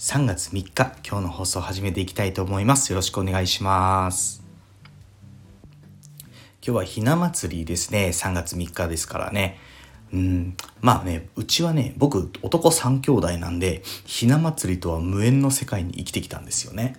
3月3日今日の放送を始めていきたいと思います。よろしくお願いします。今日はひな祭りですね。3月3日ですからね。うん。まあねうちはね僕男3兄弟なんでひな祭りとは無縁の世界に生きてきたんですよね。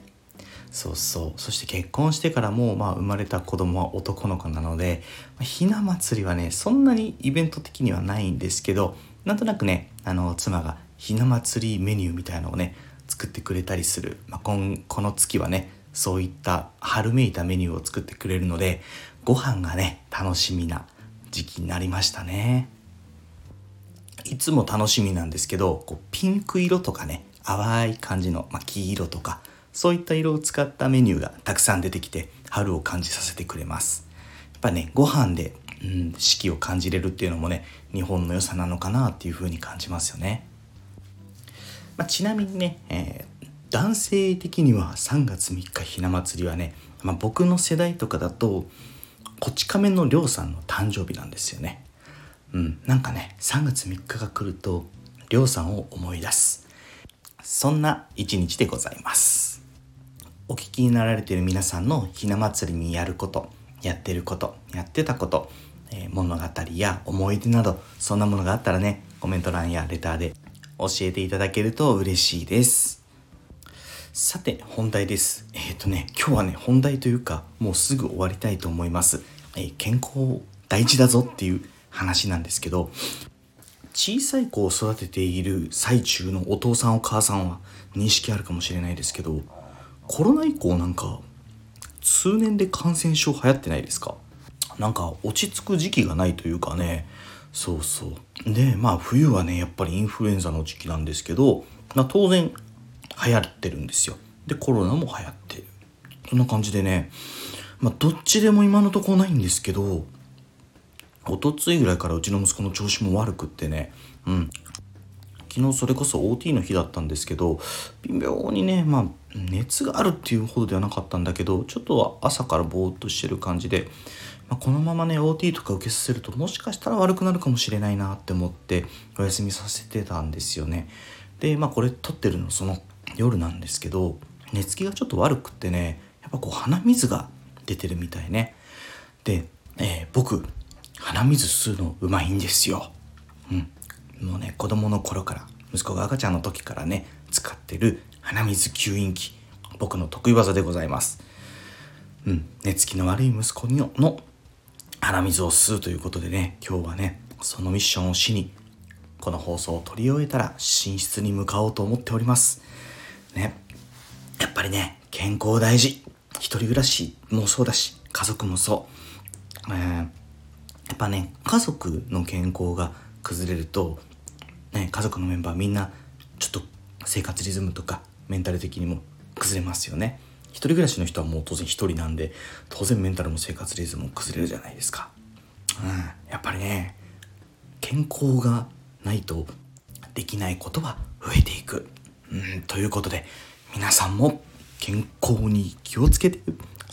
そうそう。そして結婚してからも、まあ、生まれた子供は男の子なので、ま、ひな祭りはねそんなにイベント的にはないんですけどなんとなくねあの妻がひな祭りメニューみたいなのをね作ってくれたりする、まあ、今この月はねそういった春めいたメニューを作ってくれるのでご飯がね楽しみな時期になりましたね。いつも楽しみなんですけどこうピンク色とかね淡い感じの、まあ、黄色とかそういった色を使ったメニューがたくさん出てきて春を感じさせてくれます。やっぱねご飯で、うん、四季を感じれるっていうのもね日本の良さなのかなっていう風に感じますよね、まあ、ちなみにね、えー、男性的には3月3日ひな祭りはね、まあ、僕の世代とかだとこち亀のりょうさんの誕生日なんですよね。うんなんかね3月3日が来るとりょうさんを思い出す。そんな一日でございます。お聞きになられている皆さんのひな祭りにやることやってることやってたこと、えー、物語や思い出などそんなものがあったらねコメント欄やレターで教えていただけると嬉しいです。さて本題です。えっ、ー、とね今日はね本題というかもうすぐ終わりたいと思います、えー、健康大事だぞっていう話なんですけど小さい子を育てている最中のお父さんお母さんは認識あるかもしれないですけどコロナ以降なんか数年で感染症流行ってないですか？なんか落ち着く時期がないというかねそうそう。でまあ冬はねやっぱりインフルエンザの時期なんですけど、まあ、当然流行ってるんですよ。でコロナも流行ってる。そんな感じでねまあどっちでも今のところないんですけどおとついぐらいからうちの息子の調子も悪くってねうん。昨日それこそ OT の日だったんですけど微妙にねまあ熱があるっていうほどではなかったんだけどちょっと朝からぼーっとしてる感じで、まあ、このままね OT とか受けさせるともしかしたら悪くなるかもしれないなって思ってお休みさせてたんですよね。でまあこれ撮ってるのその夜なんですけど寝つきがちょっと悪くってねやっぱこう鼻水が出てるみたいね。で、えー、僕鼻水吸うのうまいんですよ。うん。もうね子供の頃から息子が赤ちゃんの時からね使ってる鼻水吸引器僕の得意技でございます。うん。寝つきの悪い息子のの鼻水を吸うということでね今日はねそのミッションをしにこの放送を取り終えたら寝室に向かおうと思っております。ね。やっぱりね健康大事。一人暮らしもそうだし家族もそう、えー、やっぱね家族の健康が崩れるとね、家族のメンバーみんなちょっと生活リズムとかメンタル的にも崩れますよね。一人暮らしの人はもう当然一人なんで当然メンタルも生活リズムも崩れるじゃないですか、うん、やっぱりね健康がないとできないことは増えていく、うん、ということで皆さんも健康に気をつけて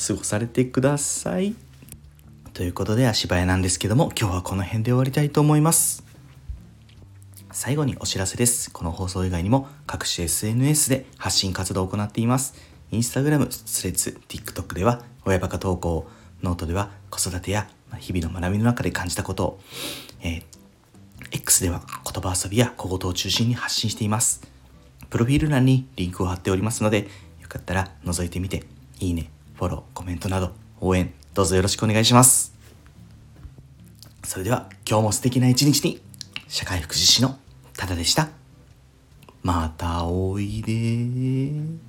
過ごされてください。ということで足早なんですけども今日はこの辺で終わりたいと思います。最後にお知らせです。この放送以外にも各種 SNS で発信活動を行っています。インスタグラム、スレッズ、TikTok では親バカ投稿、ノートでは子育てや日々の学びの中で感じたことを、えー、X では言葉遊びや小言を中心に発信しています。プロフィール欄にリンクを貼っておりますので、よかったら覗いてみて、いいね、フォロー、コメントなど応援どうぞよろしくお願いします。それでは今日も素敵な一日に社会福祉士のただでした。またおいで